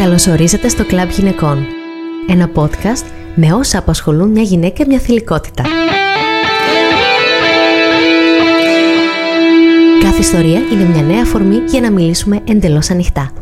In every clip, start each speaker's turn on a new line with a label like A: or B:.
A: Καλωσορίζετε στο Κλαμπ Γυναικών. Ένα podcast με όσα απασχολούν μια γυναίκα μια θηλυκότητα. Κάθε ιστορία είναι μια νέα αφορμή για να μιλήσουμε εντελώς ανοιχτά.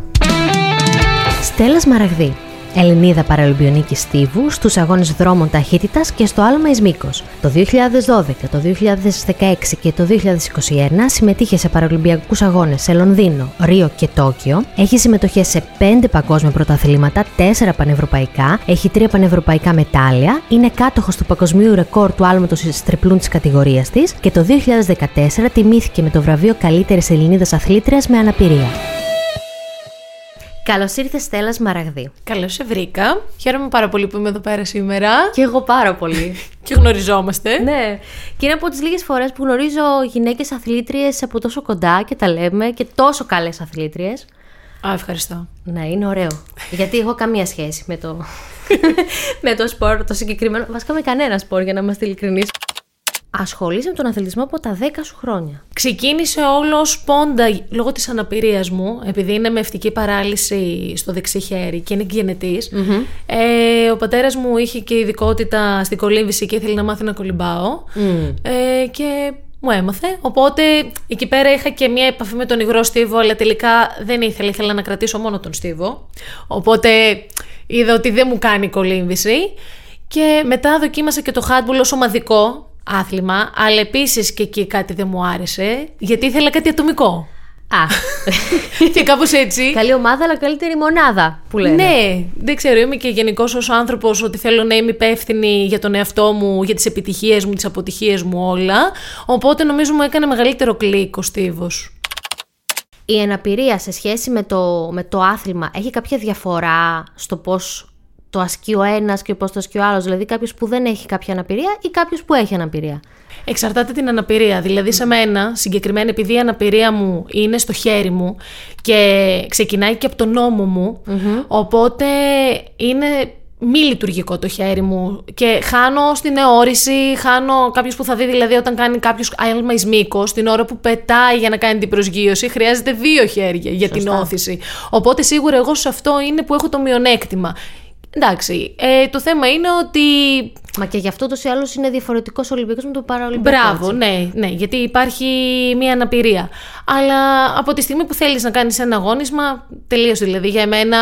A: Στέλλας Μαραγδί, Ελληνίδα Παραλυμπιονίκη Στίβου στους αγώνες δρόμων ταχύτητας και στο άλμα εις μήκος. Το 2012, το 2016 και το 2021 συμμετείχε σε Παραλυμπιακούς αγώνες σε Λονδίνο, Ρίο και Τόκιο. Έχει συμμετοχές σε 5 παγκόσμια πρωταθλήματα, 4 πανευρωπαϊκά, έχει 3 πανευρωπαϊκά μετάλλια, είναι κάτοχος του παγκοσμίου ρεκόρ του άλματος εις τριπλούν της κατηγορίας της και το 2014 τιμήθηκε με το βραβείο καλύτερης Ελληνίδας αθλήτριας με αναπηρία. Καλώς ήρθε, Στέλλας Μαραγδί.
B: Καλώς σε βρήκα. Χαίρομαι πάρα πολύ που είμαι εδώ πέρα σήμερα.
A: Και εγώ πάρα πολύ.
B: και γνωριζόμαστε.
A: ναι. Και είναι από τις λίγες φορές που γνωρίζω γυναίκες αθλήτριες από τόσο κοντά και τα λέμε και τόσο καλές αθλήτριες.
B: Α, ευχαριστώ.
A: Ναι, είναι ωραίο. Γιατί έχω καμία σχέση με το, με το σπορ, το συγκεκριμένο. Βασικά με κανένα σπορ, για να είμαστε ειλικρινείς ασχολείσαι με τον αθλητισμό από τα 10 σου χρόνια.
B: Ξεκίνησε όλο πόντα λόγω της αναπηρίας μου, επειδή είναι με ευτική παράλυση στο δεξί χέρι και είναι γενετής. Ε, ο πατέρας μου είχε και ειδικότητα στην κολύμβηση και ήθελε να μάθει να κολυμπάω. Ε, και μου έμαθε. Οπότε εκεί πέρα είχα και μια επαφή με τον υγρό στίβο, αλλά τελικά δεν ήθελα. Ήθελα να κρατήσω μόνο τον στίβο. Οπότε είδα ότι δεν μου κάνει κολύμβηση. Και μετά δοκίμασα και το handball ως ομαδικό, άθλημα, αλλά επίσης και εκεί κάτι δεν μου άρεσε, γιατί ήθελα κάτι ατομικό.
A: Α.
B: και κάπως έτσι.
A: Καλή ομάδα, αλλά καλύτερη μονάδα που λένε.
B: Ναι, δεν ξέρω. Είμαι και γενικώ ως άνθρωπος ότι θέλω να είμαι υπεύθυνη για τον εαυτό μου, για τις επιτυχίες μου, τις αποτυχίες μου όλα. Οπότε νομίζω μου έκανε μεγαλύτερο κλικ ο Στίβος.
A: Η αναπηρία σε σχέση με το, με το άθλημα έχει κάποια διαφορά στο πώς το ασκεί ο ένας και πώς το ασκεί ο άλλος. Δηλαδή κάποιος που δεν έχει κάποια αναπηρία ή κάποιος που έχει αναπηρία.
B: Εξαρτάται την αναπηρία. Δηλαδή, σε μένα, συγκεκριμένα, επειδή η αναπηρία μου είναι στο χέρι μου και ξεκινάει και από τον νόμο μου, οπότε είναι μη λειτουργικό το χέρι μου και χάνω στην εώρηση, χάνω κάποιος που θα δει δηλαδή όταν κάνει κάποιος άλμα εις μήκος, την ώρα που πετάει για να κάνει την προσγείωση χρειάζεται δύο χέρια για την όθηση. Οπότε σίγουρα εγώ σε αυτό είναι που έχω το μειονέκτημα. Εντάξει. Ε, το θέμα είναι ότι.
A: Μα και γι' αυτό το ή άλλως είναι διαφορετικός Ολυμπιακός με το Παραολυμπιακό.
B: Μπράβο, ναι, ναι, γιατί υπάρχει μία αναπηρία. Αλλά από τη στιγμή που θέλεις να κάνεις ένα αγώνισμα, τελείωσε δηλαδή. Για μένα,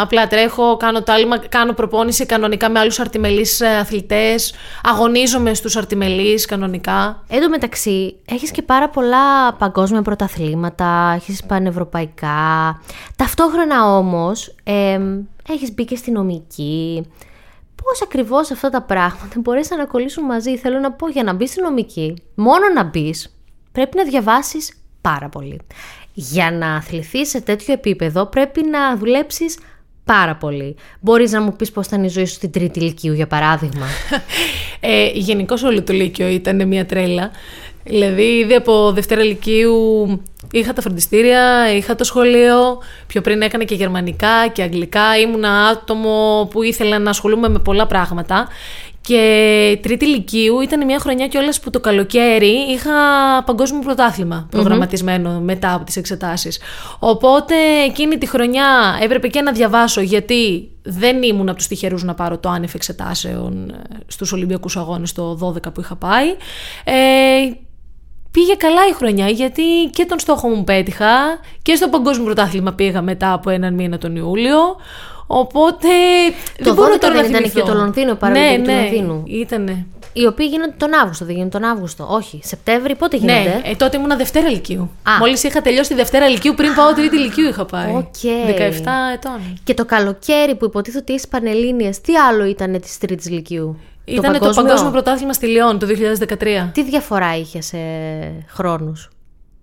B: απλά τρέχω, κάνω το άλμα, κάνω προπόνηση κανονικά με άλλους αρτιμελείς ε, αθλητές. Αγωνίζομαι στους αρτιμελείς κανονικά.
A: Εν τω μεταξύ, έχεις και πάρα πολλά παγκόσμια πρωταθλήματα, έχεις πανευρωπαϊκά. Ταυτόχρονα όμως. Ε, έχεις μπει και στη νομική. Πώς ακριβώς αυτά τα πράγματα μπορείς να κολλήσουν μαζί. Θέλω να πω για να μπεις στη νομική, μόνο να μπεις, πρέπει να διαβάσεις πάρα πολύ. Για να αθληθείς σε τέτοιο επίπεδο πρέπει να δουλέψεις πάρα πολύ. Μπορείς να μου πεις πώς ήταν η ζωή σου στην τρίτη ηλικίου, για παράδειγμα;
B: ε, Γενικώς όλο το Λύκειο ήταν μια τρέλα. Δηλαδή, ήδη από Δευτέρα Λυκείου είχα τα φροντιστήρια, είχα το σχολείο. Πιο πριν έκανα και γερμανικά και αγγλικά. Ήμουνα άτομο που ήθελα να ασχολούμαι με πολλά πράγματα. Και τρίτη Λυκείου ήταν μια χρονιά κιόλας που το καλοκαίρι είχα παγκόσμιο πρωτάθλημα προγραμματισμένο μετά από τις εξετάσεις. Οπότε εκείνη τη χρονιά έπρεπε και να διαβάσω γιατί δεν ήμουν από τους τυχερούς να πάρω το άνευ εξετάσεων ε, στους Ολυμπιακούς Αγώνες το 12 που είχα πάει. Ε, πήγε καλά η χρονιά γιατί και τον στόχο μου πέτυχα και στο παγκόσμιο πρωτάθλημα πήγα μετά από έναν μήνα τον Ιούλιο. Οπότε.
A: Το δεν μπορώ τώρα να ήταν και το Λονδίνο παρόλο ναι, ναι, του
B: Ήτανε.
A: Οι οποίοι γίνονται τον Αύγουστο, δεν γίνονται τον Αύγουστο. Όχι, Σεπτέμβρη, πότε γίνονται;
B: Ναι, ε, τότε ήμουν Δευτέρα Λυκείου. Μόλις είχα τελειώσει τη Δευτέρα Λυκείου, πριν πάω Τρίτη Λυκείου είχα πάει.
A: Okay.
B: 17 ετών.
A: Και το καλοκαίρι που υποτίθεται ότι είσαι Πανελλήνιε, τι άλλο ήταν της Τρίτης Λυκείου;
B: Ήταν το, το παγκόσμιο; πρωτάθλημα στη Λιόν το 2013.
A: Τι διαφορά είχε σε χρόνους;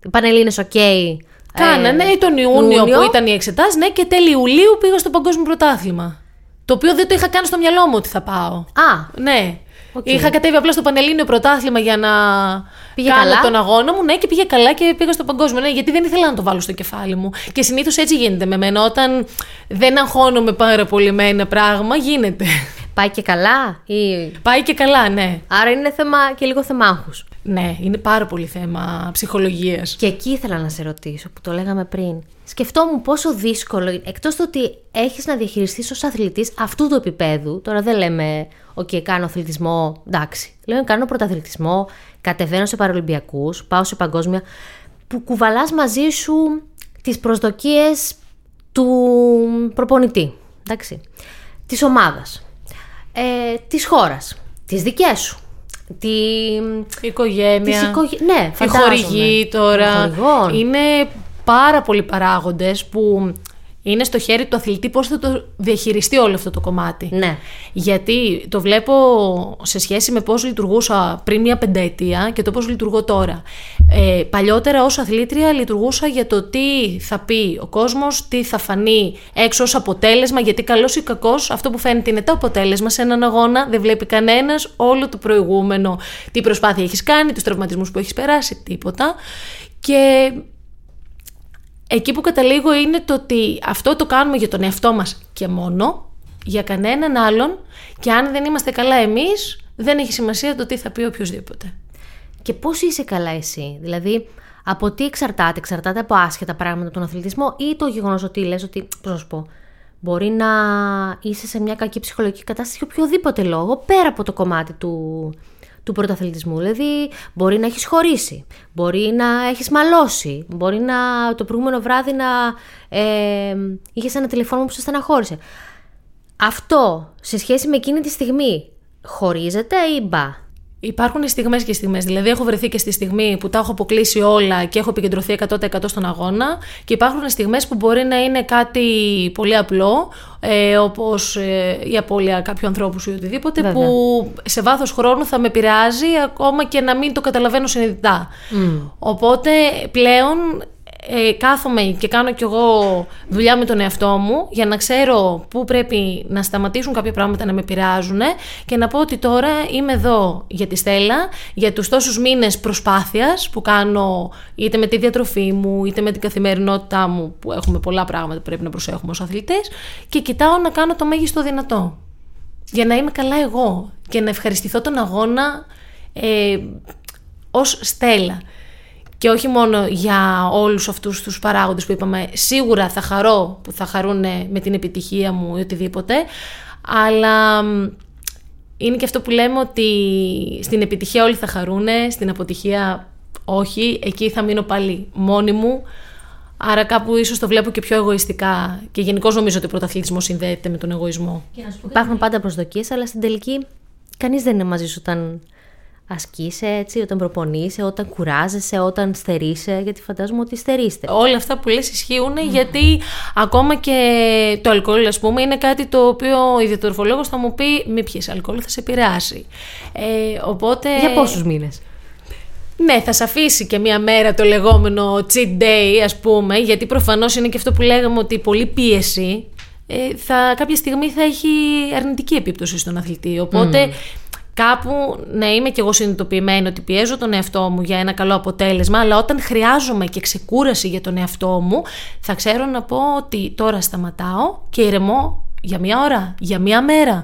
A: Οι Πανελλήνιες, ok. Okay.
B: Κάνανε ε, τον Ιούνιο, Ιούνιο, που ήταν οι εξετάσεις, ναι, και τέλη Ιουλίου πήγα στο Παγκόσμιο Πρωτάθλημα. Το οποίο δεν το είχα κάνει στο μυαλό μου ότι θα πάω.
A: Α.
B: Ναι. Okay. Είχα κατέβει απλά στο Πανελλήνιο Πρωτάθλημα για να πήγε κάνω καλά; τον αγώνα μου. Ναι, και πήγε καλά και πήγα στο παγκόσμιο. Ναι, γιατί δεν ήθελα να το βάλω στο κεφάλι μου. Και συνήθως έτσι γίνεται με μένα. Όταν δεν αγχώνομαι πάρα πολύ με ένα πράγμα, γίνεται.
A: Πάει και καλά ή...
B: Πάει και καλά, ναι.
A: Άρα είναι θέμα και λίγο θέμα
B: Ναι, είναι πάρα πολύ θέμα ψυχολογίας.
A: Και εκεί ήθελα να σε ρωτήσω, που το λέγαμε πριν. Σκεφτόμουν πόσο δύσκολο είναι, εκτός το ότι έχεις να διαχειριστείς ως αθλητής αυτού του επίπεδου. Τώρα δεν λέμε, OK, κάνω αθλητισμό, εντάξει. Λέμε, κάνω πρωταθλητισμό, κατεβαίνω σε παρολυμπιακού, πάω σε παγκόσμια. Που κουβαλάς μαζί σου τις προσδοκίες του προπονητή. Εντάξει. Της ομάδας. Ε, της χώρας. Τι δικές σου τη...
B: Η οικογένεια.
A: Της οικογέ... Ναι,
B: η χορηγή τώρα. Είναι πάρα πολλοί παράγοντες που είναι στο χέρι του αθλητή πώς θα το διαχειριστεί όλο αυτό το κομμάτι.
A: Ναι.
B: Γιατί το βλέπω σε σχέση με πώς λειτουργούσα πριν μια πενταετία και το πώς λειτουργώ τώρα. Ε, παλιότερα ως αθλήτρια λειτουργούσα για το τι θα πει ο κόσμος, τι θα φανεί έξω ως αποτέλεσμα, γιατί καλός ή κακός αυτό που φαίνεται είναι το αποτέλεσμα σε έναν αγώνα, δεν βλέπει κανένας όλο το προηγούμενο. Τι προσπάθεια έχεις κάνει, τους τραυματισμούς που έχεις περάσει, τίποτα. Και εκεί που καταλήγω είναι το ότι αυτό το κάνουμε για τον εαυτό μας και μόνο, για κανέναν άλλον και αν δεν είμαστε καλά εμείς, δεν έχει σημασία το τι θα πει οποιοδήποτε.
A: Και πώς είσαι καλά εσύ, δηλαδή από τι εξαρτάται, εξαρτάται από άσχετα πράγματα τον αθλητισμό ή το γεγονός ότι λες ότι, πώς να σου πω, μπορεί να είσαι σε μια κακή ψυχολογική κατάσταση για οποιοδήποτε λόγο, πέρα από το κομμάτι του, του πρωταθλητισμού. Δηλαδή, μπορεί να έχεις χωρίσει, μπορεί να έχεις μαλώσει, μπορεί να το προηγούμενο βράδυ να ε, είχες ένα τηλεφώνημα που σε στεναχώρησε. Αυτό σε σχέση με εκείνη τη στιγμή χωρίζεται ή μπα;
B: Υπάρχουν στιγμές και στιγμές. Δηλαδή, έχω βρεθεί και στη στιγμή που τα έχω αποκλείσει όλα και έχω επικεντρωθεί 100% στον αγώνα. Και υπάρχουν στιγμές που μπορεί να είναι κάτι πολύ απλό, ε, όπως ε, η απώλεια κάποιου ανθρώπου ή οτιδήποτε, που σε βάθος χρόνου θα με επηρεάζει ακόμα και να μην το καταλαβαίνω συνειδητά. Οπότε πλέον ε, κάθομαι και κάνω κι εγώ δουλειά με τον εαυτό μου για να ξέρω πού πρέπει να σταματήσουν κάποια πράγματα να με πειράζουν και να πω ότι τώρα είμαι εδώ για τη Στέλλα, για τους τόσους μήνες προσπάθειας που κάνω είτε με τη διατροφή μου είτε με την καθημερινότητά μου που έχουμε πολλά πράγματα που πρέπει να προσέχουμε ως αθλητές και κοιτάω να κάνω το μέγιστο δυνατό για να είμαι καλά εγώ και να ευχαριστηθώ τον αγώνα ε, ως Στέλλα. Και όχι μόνο για όλους αυτούς τους παράγοντες που είπαμε, σίγουρα θα χαρώ που θα χαρούν με την επιτυχία μου ή οτιδήποτε, αλλά είναι και αυτό που λέμε ότι στην επιτυχία όλοι θα χαρούν, στην αποτυχία όχι, εκεί θα μείνω πάλι μόνη μου, Άρα κάπου ίσως το βλέπω και πιο εγωιστικά. Και γενικώς νομίζω ότι ο πρωταθλητισμός συνδέεται με τον εγωισμό.
A: Υπάρχουν πάντα προσδοκίες, αλλά στην τελική κανείς δεν είναι μαζί σου όταν ασκείσαι έτσι, όταν προπονείσαι, όταν κουράζεσαι, όταν στερείσαι, γιατί φαντάζομαι ότι στερείστε.
B: Όλα αυτά που λες ισχύουν γιατί ακόμα και το αλκοόλ ας πούμε είναι κάτι το οποίο ο ιδιωτορφολόγος θα μου πει μη πιες αλκοόλ θα σε επηρεάσει. Ε, οπότε...
A: Για πόσους μήνες;
B: Ναι, θα σε αφήσει και μία μέρα το λεγόμενο cheat day, ας πούμε, γιατί προφανώς είναι και αυτό που λέγαμε ότι η πολλή πίεση ε, θα, κάποια στιγμή θα έχει αρνητική επίπτωση στον αθλητή. Οπότε κάπου να είμαι κι εγώ συνειδητοποιημένη ότι πιέζω τον εαυτό μου για ένα καλό αποτέλεσμα, αλλά όταν χρειάζομαι και ξεκούραση για τον εαυτό μου, θα ξέρω να πω ότι τώρα σταματάω και ηρεμώ για μία ώρα, για μία μέρα.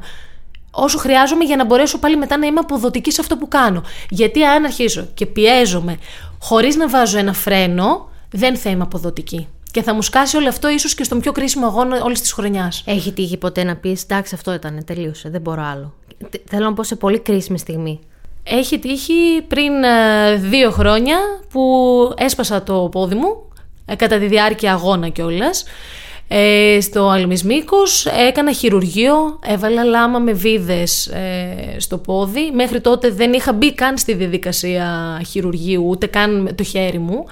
B: Όσο χρειάζομαι για να μπορέσω πάλι μετά να είμαι αποδοτική σε αυτό που κάνω. Γιατί αν αρχίσω και πιέζομαι χωρίς να βάζω ένα φρένο, δεν θα είμαι αποδοτική. Και θα μου σκάσει όλο αυτό ίσως και στον πιο κρίσιμο αγώνα όλης της χρονιάς.
A: Έχει τύχει ποτέ να πεις: Εντάξει, αυτό ήταν, τελείωσε, δεν μπορώ άλλο. Θέλω να πω σε πολύ κρίσιμη στιγμή.
B: Έχει τύχει πριν ε, δύο χρόνια που έσπασα το πόδι μου ε, κατά τη διάρκεια αγώνα κιόλας. Ε, στο Αλμισμίκος έκανα χειρουργείο, έβαλα λάμα με βίδες ε, στο πόδι. Μέχρι τότε δεν είχα μπει καν στη διαδικασία χειρουργείου, ούτε καν το χέρι μου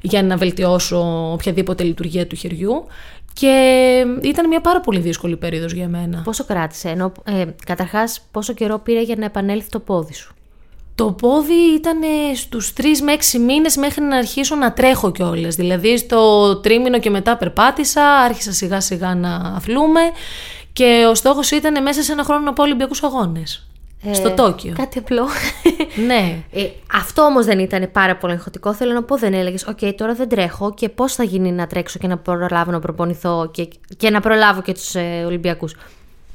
B: για να βελτιώσω οποιαδήποτε λειτουργία του χεριού. Και ήταν μια πάρα πολύ δύσκολη περίοδος για μένα.
A: Πόσο κράτησε, ενώ ε, καταρχάς πόσο καιρό πήρε για να επανέλθει το πόδι σου;
B: Το πόδι ήταν στους 3 με 6 μήνες μέχρι να αρχίσω να τρέχω κιόλας. Δηλαδή στο τρίμηνο και μετά περπάτησα, άρχισα σιγά σιγά να αθλούμαι και ο στόχος ήταν μέσα σε ένα χρόνο να πάω Ολυμπιακούς Αγώνες. Ε, στο Τόκιο.
A: Κάτι απλό.
B: ναι.
A: Ε, αυτό όμως δεν ήταν πάρα πολύ αγχωτικό. Θέλω να πω, δεν έλεγες: Οκ, τώρα δεν τρέχω και πώς θα γίνει να τρέξω και να προλάβω να προπονηθώ και, και να προλάβω και τους ε, Ολυμπιακούς.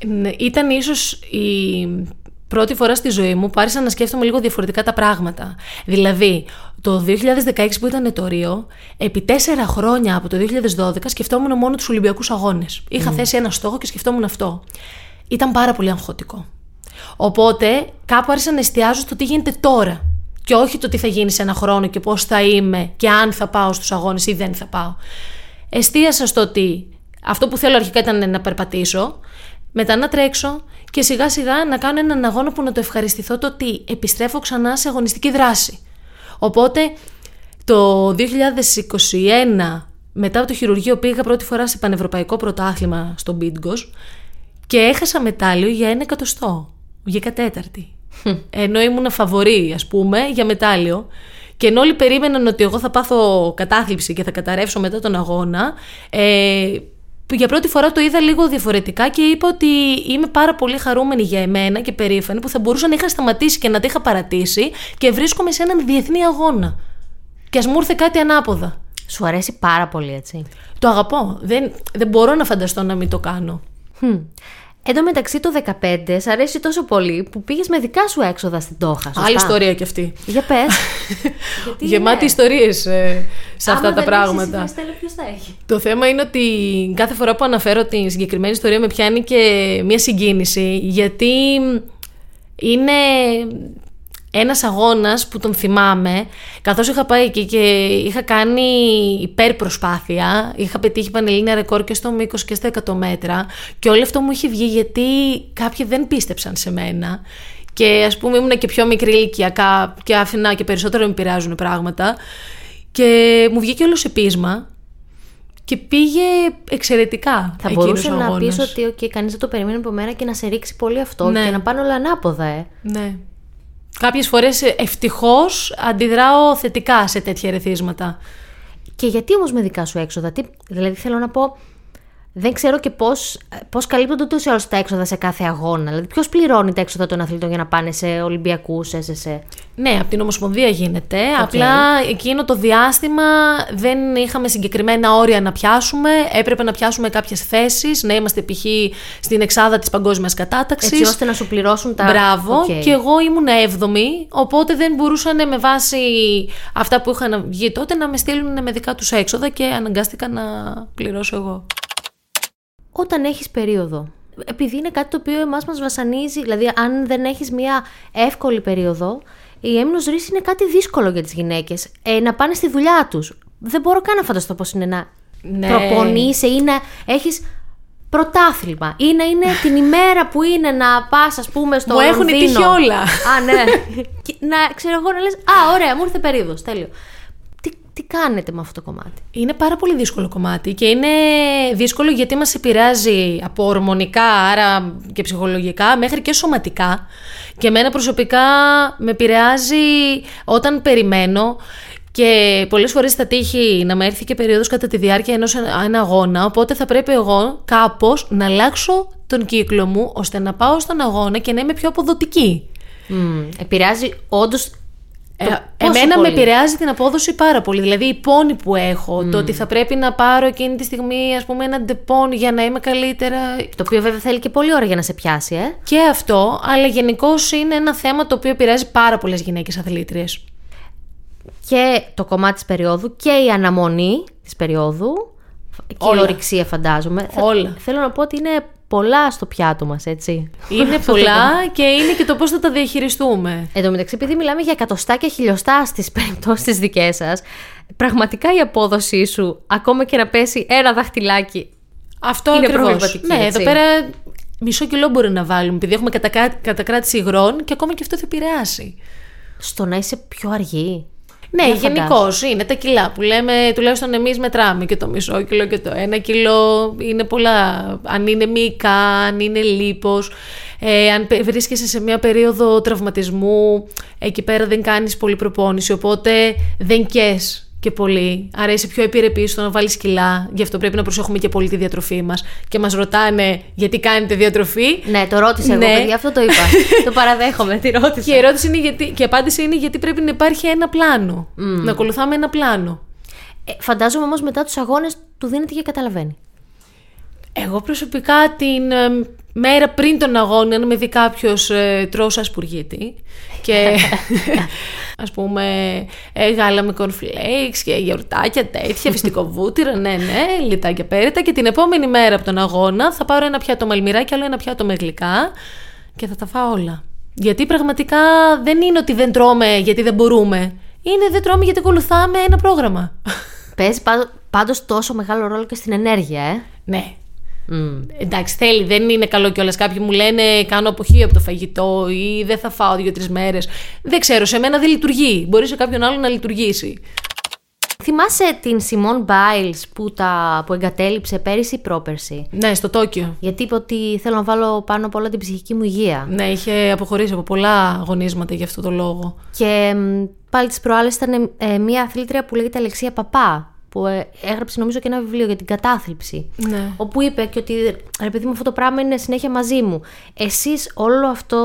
B: Ναι, ήταν ίσως η πρώτη φορά στη ζωή μου που άρχισα να σκέφτομαι λίγο διαφορετικά τα πράγματα. Δηλαδή, το 2016 που ήταν το Ρίο, επί τέσσερα χρόνια από το 2012 σκεφτόμουν μόνο τους Ολυμπιακούς Αγώνες. Είχα θέσει ένα στόχο και σκεφτόμουν αυτό. Ήταν πάρα πολύ αγχωτικό. Οπότε κάπου άρχισα να εστιάζω στο τι γίνεται τώρα. Και όχι το τι θα γίνει σε ένα χρόνο και πώς θα είμαι και αν θα πάω στους αγώνες ή δεν θα πάω. Εστίασα στο ότι αυτό που θέλω αρχικά ήταν να περπατήσω, μετά να τρέξω και σιγά σιγά να κάνω έναν αγώνα που να το ευχαριστηθώ το ότι επιστρέφω ξανά σε αγωνιστική δράση. Οπότε το 2021 μετά από το χειρουργείο πήγα πρώτη φορά σε πανευρωπαϊκό πρωτάθλημα στο Μπίτγκος και έχασα μετάλλιο για ένα εκατοστό. Βγήκα τέταρτη. Ενώ ήμουν φαβορή, ας πούμε, για μετάλλιο. Και ενώ όλοι περίμεναν ότι εγώ θα πάθω κατάθλιψη και θα καταρρεύσω μετά τον αγώνα, ε, για πρώτη φορά το είδα λίγο διαφορετικά και είπα ότι είμαι πάρα πολύ χαρούμενη για εμένα και περήφανη που θα μπορούσα να είχα σταματήσει και να τα είχα παρατήσει και βρίσκομαι σε έναν διεθνή αγώνα. Και ας μου ήρθε κάτι ανάποδα.
A: Σου αρέσει πάρα πολύ έτσι.
B: Το αγαπώ. Δεν, δεν μπορώ να φανταστώ να μην το κάνω.
A: Hm. Εν τω μεταξύ το 15 σ' αρέσει τόσο πολύ που πήγες με δικά σου έξοδα στην Τόχα. Σωστά;
B: Άλλη ιστορία κι αυτή.
A: Για πες.
B: Γεμάτη
A: είναι;
B: ιστορίες σε αυτά
A: Άμα
B: τα
A: δεν
B: πράγματα.
A: έχεις Στέλλα, ποιος θα έχει;
B: Το θέμα είναι ότι κάθε φορά που αναφέρω την συγκεκριμένη ιστορία με πιάνει και μια συγκίνηση γιατί είναι ένας αγώνας που τον θυμάμαι καθώς είχα πάει εκεί και είχα κάνει υπερπροσπάθεια είχα πετύχει πανελλήνια ρεκόρ και στο μήκος και στα 100 μέτρα και όλο αυτό μου είχε βγει γιατί κάποιοι δεν πίστεψαν σε μένα και ας πούμε ήμουν και πιο μικρή ηλικιακά και άφηνα και περισσότερο με πειράζουν πράγματα και μου βγήκε όλος σε πείσμα και πήγε εξαιρετικά.
A: Θα
B: εκείνος
A: μπορούσε
B: ο
A: να
B: αγώνας.
A: πει ότι okay, κανείς δεν το περίμενε από μένα και να σε ρίξει πολύ αυτό
B: Ναι.
A: και να πάνε όλα ανάποδα, ε.
B: Ναι. Κάποιες φορές ευτυχώς αντιδράω θετικά σε τέτοια ερεθίσματα.
A: Και γιατί όμως με δικά σου έξοδα, τι, δηλαδή θέλω να πω. Δεν ξέρω και πώς πώς καλύπτονται ούτως ή άλλως τα έξοδα σε κάθε αγώνα. Δηλαδή, ποιος πληρώνει τα έξοδα των αθλητών για να πάνε σε Ολυμπιακούς, σε, σε.
B: Ναι, από την Ομοσπονδία γίνεται. Απλά εκείνο το διάστημα δεν είχαμε συγκεκριμένα όρια να πιάσουμε. Έπρεπε να πιάσουμε κάποιες θέσεις, να είμαστε π.χ. στην εξάδα της παγκόσμιας κατάταξης.
A: Έτσι ώστε να σου πληρώσουν τα.
B: Μπράβο.
A: Οκ.
B: Και εγώ ήμουν 7η, οπότε δεν μπορούσαν με βάση αυτά που είχαν βγει τότε να με στείλουν με δικά τους έξοδα και αναγκάστηκα να πληρώσω εγώ.
A: Όταν έχεις περίοδο. Επειδή είναι κάτι το οποίο εμάς μας βασανίζει, δηλαδή, αν δεν έχεις μια εύκολη περίοδο, η έμεινο ρίση είναι κάτι δύσκολο για τις γυναίκες. Ε, να πάνε στη δουλειά τους. Δεν μπορώ καν να φανταστώ πώς είναι να
B: Ναι.
A: προπονείσαι ή να έχεις πρωτάθλημα ή να είναι την ημέρα που είναι να πας, ας πούμε, στο
B: Μου έχουν
A: Λονδίνο.
B: τύχει όλα.
A: Α, ναι. Και να ξέρω εγώ να λες: Α, ωραία, μου ήρθε περίοδος. Τέλειο. Τι, τι κάνετε με αυτό το κομμάτι;
B: Είναι πάρα πολύ δύσκολο κομμάτι και είναι δύσκολο γιατί μας επηρεάζει από ορμονικά, άρα και ψυχολογικά, μέχρι και σωματικά. Και εμένα προσωπικά με επηρεάζει όταν περιμένω και πολλές φορές θα τύχει να με έρθει και περίοδος κατά τη διάρκεια ενός ένα αγώνα, οπότε θα πρέπει εγώ κάπως να αλλάξω τον κύκλο μου ώστε να πάω στον αγώνα και να είμαι πιο αποδοτική.
A: Μμ, επηρεάζει όντως.
B: Ε, εμένα με επηρεάζει την απόδοση πάρα πολύ. Δηλαδή οι πόνοι που έχω, το ότι θα πρέπει να πάρω εκείνη τη στιγμή ας πούμε ένα Depon για να είμαι καλύτερα.
A: Το οποίο βέβαια θέλει και πολλή ώρα για να σε πιάσει, ε.
B: Και αυτό, αλλά γενικώς είναι ένα θέμα το οποίο επηρεάζει πάρα πολλές γυναίκες αθλήτριες.
A: Και το κομμάτι της περίοδου και η αναμονή της περίοδου. Και
B: Όλα.
A: η ωορρηξία, φαντάζομαι. Θε-
B: Όλα.
A: Θέλω να πω ότι είναι πολλά στο πιάτο μας, έτσι.
B: Είναι πολλά και είναι και το πώς θα τα διαχειριστούμε.
A: Εν τω μεταξύ, επειδή μιλάμε για εκατοστά και χιλιοστά στις περιπτώσεις τη δικές σας, πραγματικά η απόδοσή σου, ακόμα και να πέσει ένα δαχτυλάκι.
B: Αυτό
A: Είναι
B: ακριβώς.
A: προβληματική,
B: Ναι,
A: έτσι.
B: εδώ πέρα μισό κιλό μπορεί να βάλουμε, επειδή έχουμε κατακρά- κατακράτηση υγρών και ακόμα και αυτό θα επηρεάσει.
A: στο να είσαι πιο αργή.
B: Ναι,
A: Για
B: γενικώς είναι τα κιλά που λέμε, τουλάχιστον εμείς μετράμε και το μισό κιλό και το ένα κιλό. Είναι πολλά. Αν είναι μυϊκά, αν είναι λίπος, ε, αν πε- βρίσκεσαι σε μια περίοδο τραυματισμού, εκεί πέρα δεν κάνεις πολύ προπόνηση, οπότε δεν κες και πολύ. Άρα είσαι πιο επιρρεπής στο να βάλεις κιλά. Γι' αυτό πρέπει να προσέχουμε και πολύ τη διατροφή μας. Και μας ρωτάνε γιατί κάνετε διατροφή;
A: Ναι, το ρώτησα εγώ,
B: Ναι.
A: παιδιά, αυτό το είπα. το παραδέχομαι, τη ρώτησα.
B: Και η ερώτηση είναι γιατί, και η απάντηση είναι γιατί πρέπει να υπάρχει ένα πλάνο. Να ακολουθάμε ένα πλάνο.
A: Ε, φαντάζομαι όμως μετά τους αγώνες του δίνεται και καταλαβαίνει.
B: Εγώ προσωπικά την, εμ, μέρα πριν τον αγώνα, αν με δει κάποιος ε, τρώω σαν σπουργίτη. Και ας πούμε ε, γάλα με cornflakes και γιαουρτάκια τέτοια, φυστικό βούτυρο, ναι, ναι, λιτάκια πέριτα. Και την επόμενη μέρα από τον αγώνα θα πάρω ένα πιάτο με και άλλο ένα πιάτο με γλυκά και θα τα φάω όλα. Γιατί πραγματικά δεν είναι ότι δεν τρώμε γιατί δεν μπορούμε. Είναι δεν τρώμε γιατί ακολουθάμε ένα πρόγραμμα.
A: Παίζει πάντως τόσο μεγάλο ρόλο και στην ενέργεια, ε.
B: Ναι, Mm. Εντάξει, θέλει, δεν είναι καλό κιόλας. Κάποιοι μου λένε κάνω αποχή από το φαγητό ή δεν θα φάω δύο-τρεις μέρες. Δεν ξέρω, σε μένα δεν λειτουργεί. Μπορεί σε κάποιον άλλο να λειτουργήσει.
A: Θυμάσαι την Σιμών Μπάιλ που, τα, που εγκατέλειψε πέρυσι ή πρόπερση.
B: Ναι, στο Τόκιο.
A: Γιατί είπε ότι θέλω να βάλω πάνω απ' όλα την ψυχική μου υγεία.
B: Ναι, είχε αποχωρήσει από πολλά αγωνίσματα για αυτό το λόγο.
A: Και πάλι τις προάλλες ήταν ε, μια αθλήτρια που λέγεται Αλεξία Παπά που ε, έγραψε νομίζω και ένα βιβλίο για την κατάθλιψη.
B: Ναι.
A: Όπου είπε και ότι ρε παιδί μου αυτό το πράγμα είναι συνέχεια μαζί μου. Εσείς όλο αυτό,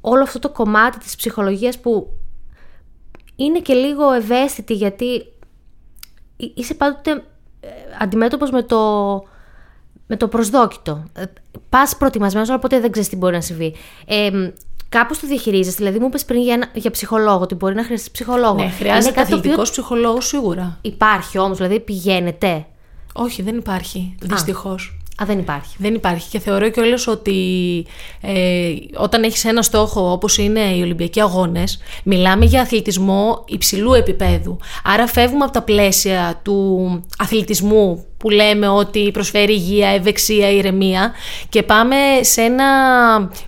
A: όλο αυτό το κομμάτι της ψυχολογίας που είναι και λίγο ευαίσθητη γιατί είσαι πάντοτε ε, αντιμέτωπος με το, με το προσδόκητο. Ε, πας προετοιμασμένος, αλλά ποτέ δεν ξέρεις τι μπορεί να συμβεί. Ε, Κάπως το διαχειρίζεσαι. Δηλαδή, μου είπες πριν για, για ψυχολόγο, ότι μπορεί να χρειαστείς ψυχολόγο.
B: Ναι, χρειάζεται καθηγητικό οποίο... ψυχολόγος σίγουρα.
A: Υπάρχει όμως, δηλαδή πηγαίνετε.
B: Όχι, δεν υπάρχει. Δυστυχώς.
A: Α, δεν υπάρχει.
B: Δεν υπάρχει. Και θεωρώ κιόλα ότι ε, όταν έχεις ένα στόχο όπως είναι οι Ολυμπιακοί Αγώνες, μιλάμε για αθλητισμό υψηλού επίπεδου. Άρα φεύγουμε από τα πλαίσια του αθλητισμού που λέμε ότι προσφέρει υγεία, ευεξία, ηρεμία και πάμε σε ένα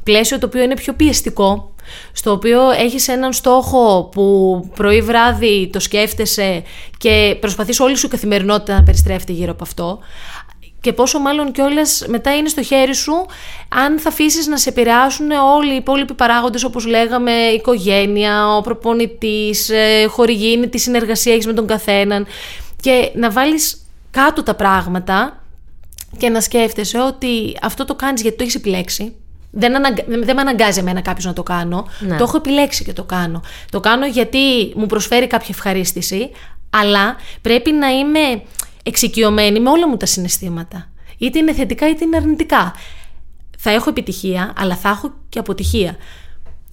B: πλαίσιο το οποίο είναι πιο πιεστικό στο οποίο έχεις έναν στόχο που πρωί βράδυ το σκέφτεσαι και προσπαθείς όλη σου η καθημερινότητα να περιστρέφεται γύρω από αυτό και πόσο μάλλον κιόλας μετά είναι στο χέρι σου αν θα αφήσεις να σε επηρεάσουν όλοι οι υπόλοιποι παράγοντες όπως λέγαμε, η οικογένεια, ο προπονητής, ε, χορηγίνη, τη συνεργασία έχεις με τον καθέναν. Και να βάλεις κάτω τα πράγματα και να σκέφτεσαι ότι αυτό το κάνεις γιατί το έχεις επιλέξει. Δεν, δεν με αναγκάζει εμένα κάποιος να το κάνω. Ναι. Το έχω επιλέξει και το κάνω. Το κάνω γιατί μου προσφέρει κάποια ευχαρίστηση, αλλά πρέπει να είμαι εξοικειωμένη με όλα μου τα συναισθήματα. Είτε είναι θετικά είτε είναι αρνητικά. Θα έχω επιτυχία, αλλά θα έχω και αποτυχία.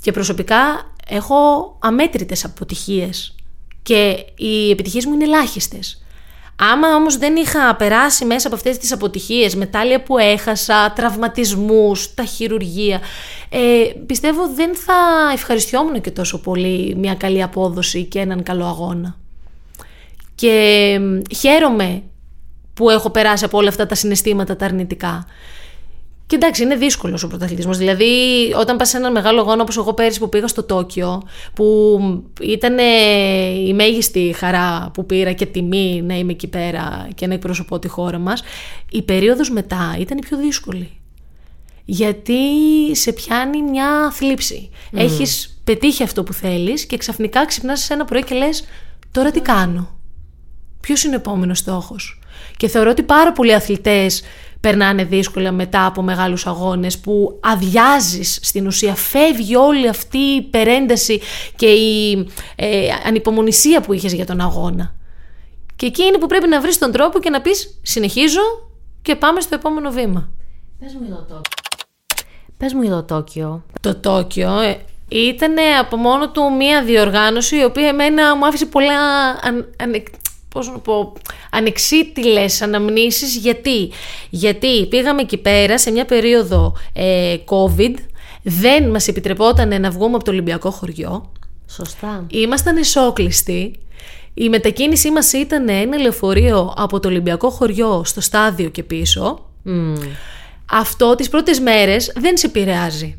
B: Και προσωπικά έχω αμέτρητες αποτυχίες και οι επιτυχίες μου είναι ελάχιστες. Άμα όμως δεν είχα περάσει μέσα από αυτές τις αποτυχίες, μετάλλια που έχασα, τραυματισμούς, τα χειρουργία, ε, πιστεύω δεν θα ευχαριστιόμουν και τόσο πολύ μια καλή απόδοση και έναν καλό αγώνα. Και χαίρομαι που έχω περάσει από όλα αυτά τα συναισθήματα τα αρνητικά. Και εντάξει, είναι δύσκολος ο πρωταθλητισμός. Δηλαδή, όταν πας σε έναν μεγάλο αγώνα όπως εγώ πέρυσι που πήγα στο Τόκιο, που ήταν η μέγιστη χαρά που πήρα και τιμή να είμαι εκεί πέρα και να εκπροσωπώ τη χώρα μας, η περίοδος μετά ήταν η πιο δύσκολη. Γιατί σε πιάνει μια θλίψη. Mm. Έχεις πετύχει αυτό που θέλεις και ξαφνικά ξυπνάς σε ένα πρωί και λες: Τώρα τι κάνω. Ποιος είναι ο επόμενος στόχος; Και θεωρώ ότι πάρα πολλοί αθλητές περνάνε δύσκολα μετά από μεγάλους αγώνες που αδειάζεις στην ουσία, φεύγει όλη αυτή η περένταση και η ε, ανυπομονησία που είχες για τον αγώνα. Και εκεί είναι που πρέπει να βρεις τον τρόπο και να πεις συνεχίζω και πάμε στο επόμενο βήμα.
A: Πες μου για το Τόκιο. Πες μου για το Τόκιο.
B: Το Τόκιο ε, ήταν από μόνο του μία διοργάνωση η οποία εμένα μου άφησε πολλά αν, πώς να πω, ανεξίτηλες αναμνήσεις. Γιατί; Γιατί πήγαμε εκεί πέρα σε μια περίοδο ε, COVID, δεν μας επιτρεπόταν να βγούμε από το Ολυμπιακό χωριό.
A: Σωστά.
B: Ήμασταν εσόκλειστοι. Η μετακίνησή μας ήταν ένα λεωφορείο από το Ολυμπιακό χωριό στο στάδιο και πίσω. Αυτό τις πρώτες μέρες δεν σε επηρεάζει.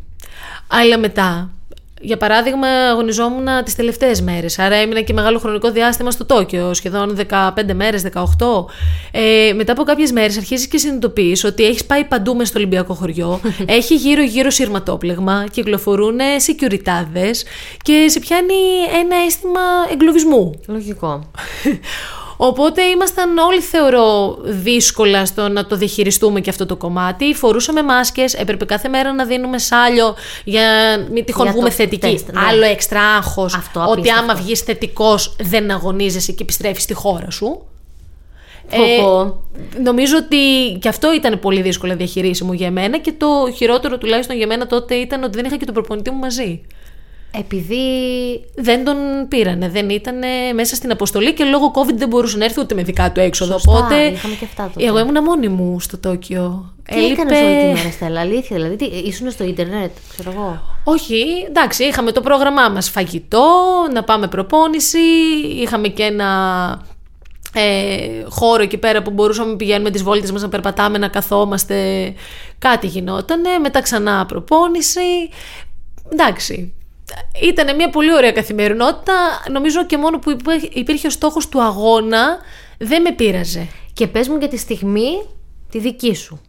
B: Αλλά μετά για παράδειγμα, αγωνιζόμουν τις τελευταίες μέρες. Άρα έμεινα και μεγάλο χρονικό διάστημα στο Τόκιο, σχεδόν 15 μέρες, 18. Ε, μετά από κάποιες μέρες αρχίζεις και συνειδητοποιείς ότι έχεις πάει παντού μες στο Ολυμπιακό χωριό. έχει γύρω-γύρω σειρματόπλεγμα, κυκλοφορούν σικιουριτάδε και σε πιάνει ένα αίσθημα εγκλωβισμού.
A: Λογικό.
B: Οπότε ήμασταν όλοι θεωρώ δύσκολα στο να το διαχειριστούμε και αυτό το κομμάτι. Φορούσαμε μάσκες, έπρεπε κάθε μέρα να δίνουμε σάλιο για μην τυχόν βγούμε θετική. ναι. Άλλο έξτρα άγχος, ότι άμα βγεις θετικός δεν αγωνίζεσαι και επιστρέφεις στη χώρα σου. Ε, νομίζω ότι και αυτό ήταν πολύ δύσκολο διαχειρίσιμο για μένα και το χειρότερο τουλάχιστον για μένα τότε ήταν ότι δεν είχα και τον προπονητή μου μαζί.
A: Επειδή.
B: Δεν τον πήρανε, δεν ήταν μέσα στην αποστολή και λόγω COVID δεν μπορούσε να έρθει ούτε με δικά του έξοδο.
A: Σωστά,
B: Οπότε.
A: είχαμε και αυτά τότε.
B: Εγώ ήμουν μόνη μου στο Τόκιο.
A: Τι έκανες όλη τη μέρα, Στέλλα, αλήθεια. Δηλαδή, τι, ήσουν στο ίντερνετ, ξέρω εγώ.
B: Όχι, εντάξει, είχαμε το πρόγραμμά μας φαγητό, να πάμε προπόνηση, είχαμε και ένα ε, χώρο εκεί πέρα που μπορούσαμε να πηγαίνουμε τις βόλτες μας, να περπατάμε, να καθόμαστε, κάτι γινότανε, μετά ξανά προπόνηση, εντάξει. Ήταν μια πολύ ωραία καθημερινότητα, νομίζω και μόνο που υπέ- υπήρχε ο στόχος του αγώνα δεν με πείραζε.
A: Και πες μου για τη στιγμή τη δική σου.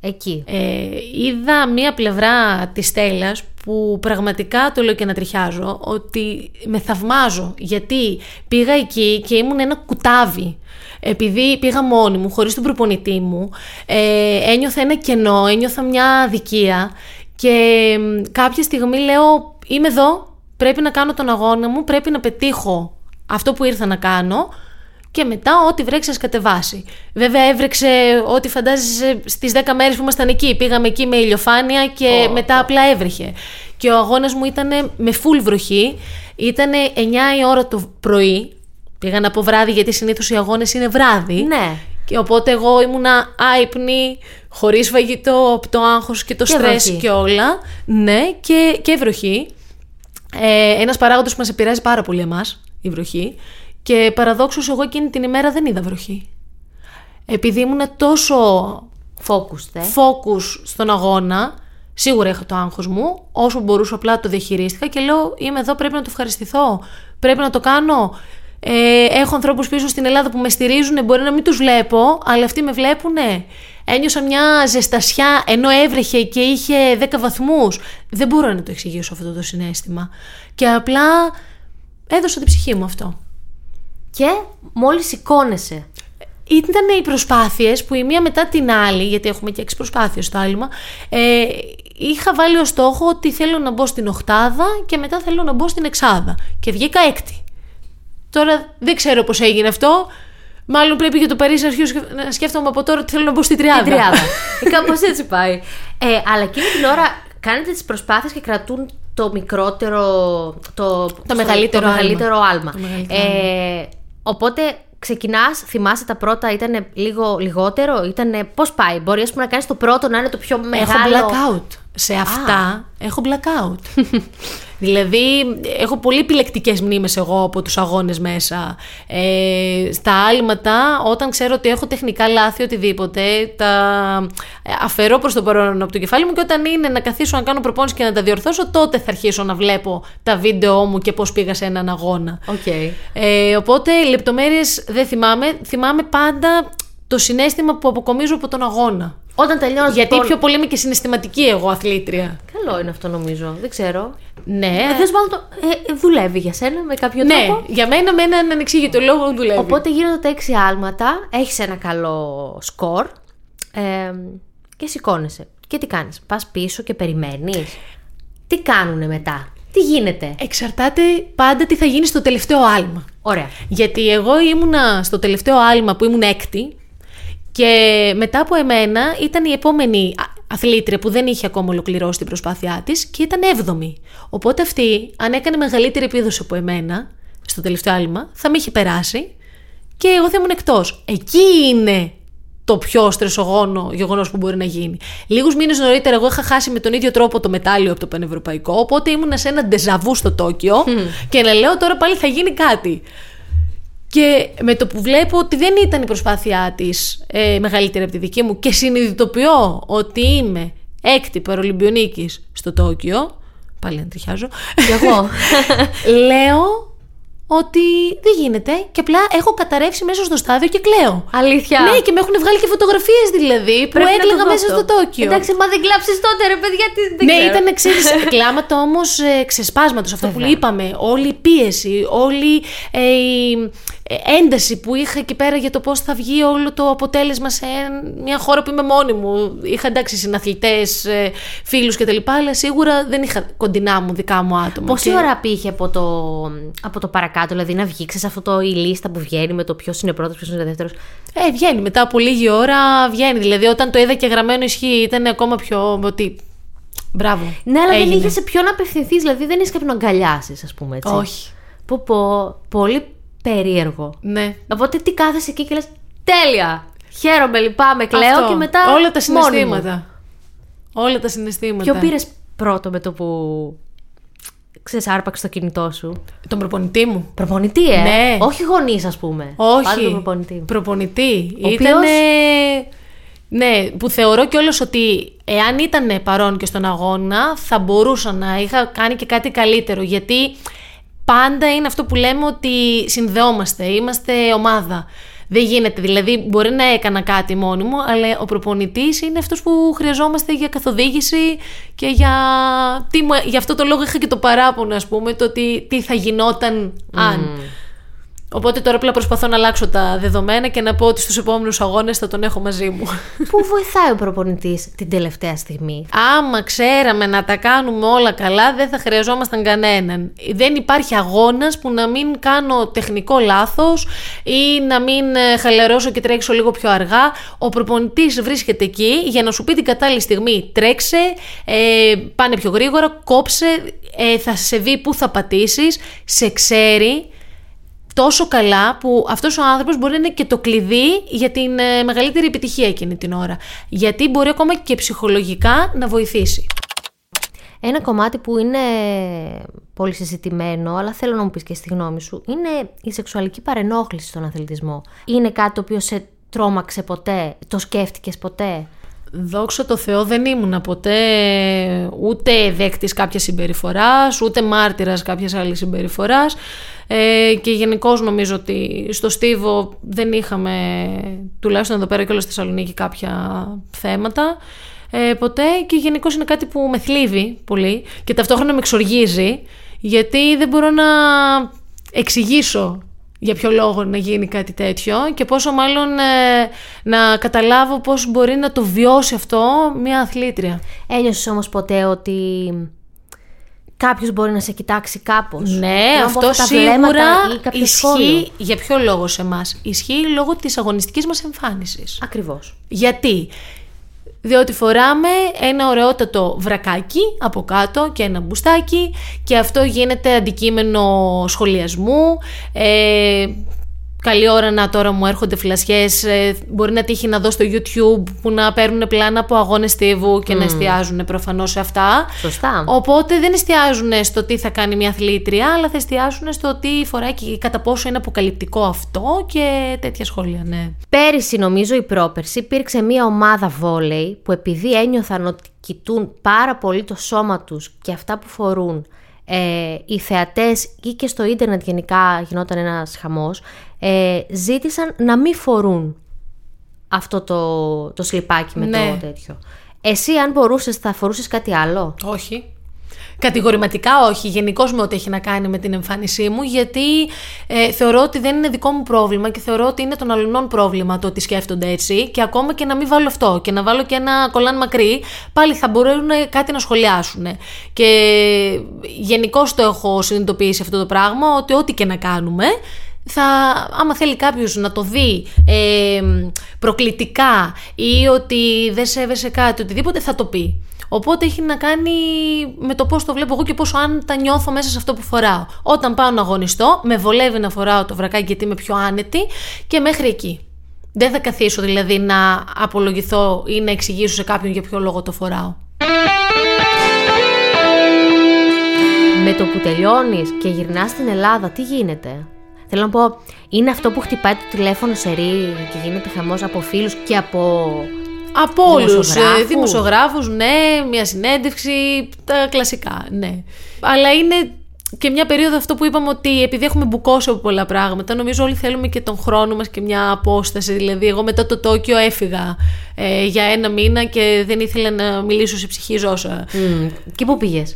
A: Εκεί.
B: Ε, είδα μία πλευρά της Στέλλας που πραγματικά το λέω και να τριχιάζω ότι με θαυμάζω γιατί πήγα εκεί και ήμουν ένα κουτάβι επειδή πήγα μόνη μου χωρίς τον προπονητή μου ε, ένιωθα ένα κενό, ένιωθα μια αδικία και μ, κάποια στιγμή λέω είμαι εδώ, πρέπει να κάνω τον αγώνα μου, πρέπει να πετύχω αυτό που ήρθα να κάνω και μετά ό,τι βρέξει ας κατεβάσει. Βέβαια έβρεξε ό,τι φαντάζεσαι στις 10 μέρες που ήμασταν εκεί. Πήγαμε εκεί με ηλιοφάνεια και μετά απλά έβρεχε. Και ο αγώνας μου ήταν με full βροχή. Ήταν 9 η ώρα το πρωί. Πήγαν από βράδυ γιατί συνήθως οι αγώνες είναι βράδυ.
A: Ναι.
B: Και οπότε εγώ ήμουνα άϊπνη, χωρίς φαγητό, από το άγχος και το
A: Και
B: στρες
A: βροχή.
B: και όλα. Ναι, και, και βροχή. Ε, ένας παράγοντας που μας επηρεάζει πάρα πολύ εμάς, η βροχή. Και παραδόξως εγώ εκείνη την ημέρα δεν είδα βροχή. Επειδή ήμουν τόσο
A: Focused, ε.
B: focus στον αγώνα, σίγουρα είχα το άγχος μου, όσο μπορούσα απλά το διαχειρίστηκα και λέω είμαι εδώ πρέπει να το ευχαριστηθώ, πρέπει να το κάνω. Ε, έχω ανθρώπους πίσω στην Ελλάδα που με στηρίζουν, μπορεί να μην τους βλέπω, αλλά αυτοί με βλέπουν. Ένιωσα μια ζεστασιά ενώ έβρεχε και είχε 10 βαθμούς. Δεν μπορώ να το εξηγήσω αυτό το συνέστημα. Και απλά έδωσα την ψυχή μου αυτό.
A: Και μόλις σηκώνεσαι.
B: Ήταν οι προσπάθειες που η μία μετά την άλλη, γιατί έχουμε και έξι προσπάθειες στο άλμα, ε, είχα βάλει ως στόχο ότι θέλω να μπω στην οχτάδα και μετά θέλω να μπω στην εξάδα. Και βγήκα έκτη. Τώρα δεν ξέρω πώς έγινε αυτό. Μάλλον πρέπει για το Παρίσι να αρχίσω να σκέφτομαι από τώρα ότι θέλω να μπω στην τριάδα.
A: Την τριάδα. ε, κάπως έτσι πάει. Ε, αλλά εκείνη την ώρα κάνετε τις προσπάθειες και κρατούν το μικρότερο. Το, το
B: μεγαλύτερο
A: το
B: άλμα.
A: μεγαλύτερο άλμα.
B: Το μεγαλύτερο
A: Ε, οπότε ξεκινάς, θυμάσαι τα πρώτα ήταν λίγο λιγότερο, ήταν πώς πάει. Μπορεί ας πούμε, να κάνεις το πρώτο να είναι το πιο μεγάλο.
B: Έχω blackout. Σε αυτά έχω blackout. δηλαδή, έχω πολύ επιλεκτικές μνήμες εγώ από τους αγώνες μέσα. Ε, στα άλματα, όταν ξέρω ότι έχω τεχνικά λάθη, οτιδήποτε, τα αφαιρώ προς το παρόν από το κεφάλι μου και όταν είναι να καθίσω να κάνω προπόνηση και να τα διορθώσω, τότε θα αρχίσω να βλέπω τα βίντεο μου και πώς πήγα σε έναν αγώνα.
A: Οκ.
B: Ε, οπότε λεπτομέρειες δεν θυμάμαι. Θυμάμαι πάντα το συνέστημα που αποκομίζω από τον αγώνα.
A: Όταν τελειώνεις.
B: Γιατί πιο πολύ είμαι και συναισθηματική εγώ αθλήτρια.
A: Καλό είναι αυτό νομίζω. Δεν ξέρω.
B: Ναι.
A: Ε, δεν σου το... ε, ε, δουλεύει για σένα με κάποιο
B: ναι,
A: τρόπο;
B: για μένα με έναν ανεξήγητο λόγο δουλεύει.
A: Οπότε γίνονται τα έξι άλματα, έχεις ένα καλό σκορ ε, και σηκώνεσαι. Και τι κάνεις, πας πίσω και περιμένεις; Τι κάνουνε μετά, τι γίνεται;
B: Εξαρτάται πάντα τι θα γίνει στο τελευταίο άλμα.
A: Ωραία.
B: Γιατί εγώ ήμουνα στο τελευταίο άλμα που ήμουν έκτη και μετά από εμένα ήταν η επόμενη α- αθλήτρια που δεν είχε ακόμα ολοκληρώσει την προσπάθειά της και ήταν έβδομη. Οπότε αυτή, αν έκανε μεγαλύτερη επίδοση από εμένα, στο τελευταίο άλμα, θα με είχε περάσει και εγώ θα ήμουν εκτός. Εκεί είναι το πιο στρεσογόνο γεγονός που μπορεί να γίνει. Λίγους μήνες νωρίτερα, εγώ είχα χάσει με τον ίδιο τρόπο το μετάλλιο από το Πανευρωπαϊκό, οπότε ήμουν σε ένα ντεζαβού στο Τόκιο και να λέω τώρα πάλι θα γίνει κάτι. Και με το που βλέπω ότι δεν ήταν η προσπάθειά της ε, μεγαλύτερη από τη δική μου και συνειδητοποιώ ότι είμαι έκτη παρολυμπιονίκης στο Τόκιο. Πάλι να τριχιάζω.
A: Κι εγώ.
B: λέω ότι δεν γίνεται και απλά έχω καταρρεύσει μέσα στο στάδιο και κλαίω.
A: Αλήθεια.
B: Ναι, και με έχουν βγάλει και φωτογραφίες δηλαδή που
A: Πρέπει να το
B: έκλαιγα
A: δω
B: μέσα
A: αυτό.
B: στο Τόκιο.
A: Εντάξει, μα δεν κλάψεις τότε ρε παιδιά, τι, δεν
B: ναι,
A: ξέρω.
B: ήταν ξέρεις, κλάματα όμως ε, ξεσπάσματος. Αυτό που
A: Βέβαια.
B: είπαμε. Όλη η πίεση, όλη ε, η ε, ένταση που είχα εκεί πέρα για το πώς θα βγει όλο το αποτέλεσμα σε μια χώρα που είμαι μόνη μου. Είχα εντάξει συναθλητές, ε, φίλους κτλ. Αλλά σίγουρα δεν είχα κοντινά μου δικά μου άτομα.
A: Πόση
B: Και-
A: ώρα πήγε από το, από το παρακάτω, δηλαδή να βγει, ξέρεις, αυτό το, η λίστα που βγαίνει με το ποιος είναι πρώτος, ποιος είναι δεύτερος;
B: Ε, βγαίνει μετά από λίγη ώρα, βγαίνει. Δηλαδή, όταν το είδα και γραμμένο ισχύει, ήταν ακόμα πιο. ότι. Μπράβο.
A: Ναι, αλλά
B: έγινε.
A: δεν είχες σε ποιον απευθυνθείς, δηλαδή δεν είσαι κάποιον να αγκαλιάσει, ας πούμε έτσι.
B: Όχι.
A: Πω, πω, πολύ περίεργο.
B: Ναι.
A: Οπότε τι κάθεσαι εκεί και λες, Τέλεια! Χαίρομαι, λυπάμαι, κλαίω
B: Αυτό.
A: και μετά.
B: Όλα τα
A: μόνη μου.
B: συναισθήματα. Όλα τα συναισθήματα.
A: Ποιο πήρες πρώτο με το που. ξέρεις, άρπαξες το κινητό σου;
B: Τον προπονητή μου.
A: Προπονητή, ε!
B: Ναι.
A: Όχι γονείς, ας πούμε.
B: Όχι.
A: Πάντα τον προπονητή.
B: Προπονητή.
A: Ο
B: Ήτανε...
A: οποίος-
B: Ναι, που θεωρώ κιόλας ότι εάν ήταν παρόν και στον αγώνα θα μπορούσα να είχα κάνει και κάτι καλύτερο γιατί πάντα είναι αυτό που λέμε ότι συνδεόμαστε, είμαστε ομάδα. Δεν γίνεται, δηλαδή μπορεί να έκανα κάτι μόνη μου, αλλά ο προπονητής είναι αυτός που χρειαζόμαστε για καθοδήγηση και για, τι, μου- για αυτό το λόγο είχα και το παράπονο ας πούμε, το ότι τι θα γινόταν αν. Οπότε τώρα απλά προσπαθώ να αλλάξω τα δεδομένα και να πω ότι στους επόμενους αγώνες θα τον έχω μαζί μου.
A: Πού βοηθάει ο προπονητής την τελευταία στιγμή;
B: Άμα ξέραμε να τα κάνουμε όλα καλά, δεν θα χρειαζόμασταν κανέναν. Δεν υπάρχει αγώνας που να μην κάνω τεχνικό λάθος ή να μην ε, χαλαρώσω και τρέξω λίγο πιο αργά. Ο προπονητής βρίσκεται εκεί για να σου πει την κατάλληλη στιγμή τρέξε, ε, πάνε πιο γρήγορα, κόψε, ε, θα σε δει πού θα πατήσεις, σε ξέρει τόσο καλά που αυτός ο άνθρωπος μπορεί να είναι και το κλειδί για την ε, μεγαλύτερη επιτυχία εκείνη την ώρα. Γιατί μπορεί ακόμα και ψυχολογικά να βοηθήσει.
A: Ένα κομμάτι που είναι πολύ συζητημένο, αλλά θέλω να μου πεις και στη γνώμη σου, είναι η σεξουαλική παρενόχληση στον αθλητισμό. Είναι κάτι το οποίο σε τρόμαξε ποτέ, το σκέφτηκες ποτέ;
B: Δόξα τω Θεώ δεν ήμουνα ποτέ ούτε δέκτης κάποιας συμπεριφοράς, ούτε μάρτυρας κάποιας άλλης συμπεριφοράς. Ε, και γενικώς νομίζω ότι στο Στίβο δεν είχαμε, τουλάχιστον εδώ πέρα και όλα στη Θεσσαλονίκη, κάποια θέματα ε, ποτέ. Και γενικώς είναι κάτι που με θλίβει πολύ και ταυτόχρονα με εξοργίζει γιατί δεν μπορώ να εξηγήσω για ποιο λόγο να γίνει κάτι τέτοιο και πόσο μάλλον ε, να καταλάβω πώς μπορεί να το βιώσει αυτό μια αθλήτρια.
A: Ένιωσες όμως ποτέ ότι κάποιος μπορεί να σε κοιτάξει κάπως;
B: Ναι,
A: Ενώ από
B: αυτό
A: αυτά τα
B: σίγουρα
A: βλέμματα ή κάποιο σχόλιο;
B: ισχύει για ποιο λόγο σε εμάς; Ισχύει λόγω της αγωνιστικής μας εμφάνισης.
A: Ακριβώς.
B: Γιατί; Διότι φοράμε ένα ωραιότατο βρακάκι από κάτω και ένα μπουστάκι και αυτό γίνεται αντικείμενο σχολιασμού. Ε, καλή ώρα να τώρα μου έρχονται φλασιές, ε, μπορεί να τύχει να δω στο YouTube που να παίρνουν πλάνα από αγώνες στίβου και να εστιάζουν προφανώς σε αυτά.
A: Σωστά.
B: Οπότε δεν εστιάζουν στο τι θα κάνει μια αθλήτρια, αλλά θα εστιάζουν στο τι φοράει και κατά πόσο είναι αποκαλυπτικό αυτό και τέτοια σχόλια, ναι.
A: Πέρυσι, νομίζω, η πρόπερση υπήρξε μια ομάδα βόλεϊ που επειδή ένιωθαν ότι κοιτούν πάρα πολύ το σώμα τους και αυτά που φορούν ε, οι θεατές ή και στο ίντερνετ γενικά γινόταν ένας χαμός ε, ζήτησαν να μην φορούν αυτό το, το σλιπάκι με
B: Ναι.
A: το τέτοιο. Εσύ αν μπορούσες θα φορούσες κάτι άλλο;
B: Όχι. Κατηγορηματικά όχι, γενικώς με ό,τι έχει να κάνει με την εμφάνισή μου, γιατί ε, θεωρώ ότι δεν είναι δικό μου πρόβλημα και θεωρώ ότι είναι των αλλωνών πρόβλημα το ότι σκέφτονται έτσι. Και ακόμα και να μην βάλω αυτό και να βάλω και ένα κολλάν μακρύ, πάλι θα μπορούν κάτι να σχολιάσουν. Και γενικώς το έχω συνειδητοποιήσει αυτό το πράγμα, ότι ό,τι και να κάνουμε, θα, άμα θέλει κάποιος να το δει ε, προκλητικά ή ότι δεν σέβεσαι κάτι, οτιδήποτε, θα το πει. Οπότε έχει να κάνει με το πώς το βλέπω εγώ και πόσο αν τα νιώθω μέσα σε αυτό που φοράω. Όταν πάω να αγωνιστώ, με βολεύει να φοράω το βρακάκι γιατί είμαι πιο άνετη και μέχρι εκεί. Δεν θα καθίσω δηλαδή να απολογηθώ ή να εξηγήσω σε κάποιον για ποιο λόγο το φοράω.
A: Με το που τελειώνεις και γυρνάς στην Ελλάδα, τι γίνεται; Θέλω να πω, είναι αυτό που χτυπάει το τηλέφωνο σε ρί και γίνεται χαμός από φίλους και από
B: Από όλους.
A: Δημοσιογράφους.
B: Δημοσιογράφους, ναι, μια συνέντευξη, τα κλασικά, ναι. Αλλά είναι και μια περίοδο αυτό που είπαμε ότι επειδή έχουμε μπουκώσει από πολλά πράγματα, νομίζω όλοι θέλουμε και τον χρόνο μας και μια απόσταση. Δηλαδή, εγώ μετά το Τόκιο έφυγα ε, για ένα μήνα και δεν ήθελα να μιλήσω σε ψυχή ζώσα.
A: Μμ, και πού πήγες;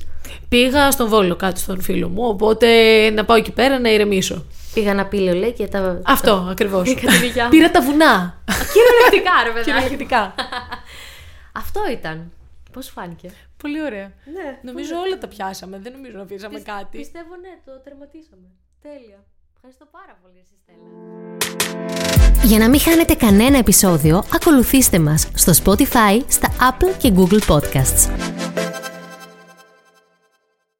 B: Πήγα στον Βόλο κάτω στον φίλο μου, οπότε να πάω εκεί πέρα να ηρεμήσω.
A: Πήγα να πήλιο, λέει και τα.
B: Αυτό ακριβώς.
A: Είχα την υγειά μου.
B: Πήρα τα βουνά.
A: Κυριολεκτικά, ρε παιδάκι.
B: Κυριολεκτικά.
A: Αυτό ήταν. Πώς φάνηκε;
B: Πολύ ωραία.
A: Ναι.
B: Νομίζω όλα τα πιάσαμε. Δεν νομίζω να αφήσαμε κάτι.
A: Πιστεύω ναι, το τερματίσαμε. Τέλεια. Ευχαριστώ πάρα πολύ, εσύ Στέλλα. Για να μην χάνετε κανένα επεισόδιο, ακολουθήστε μας στο Spotify, στα Apple και Google Podcasts.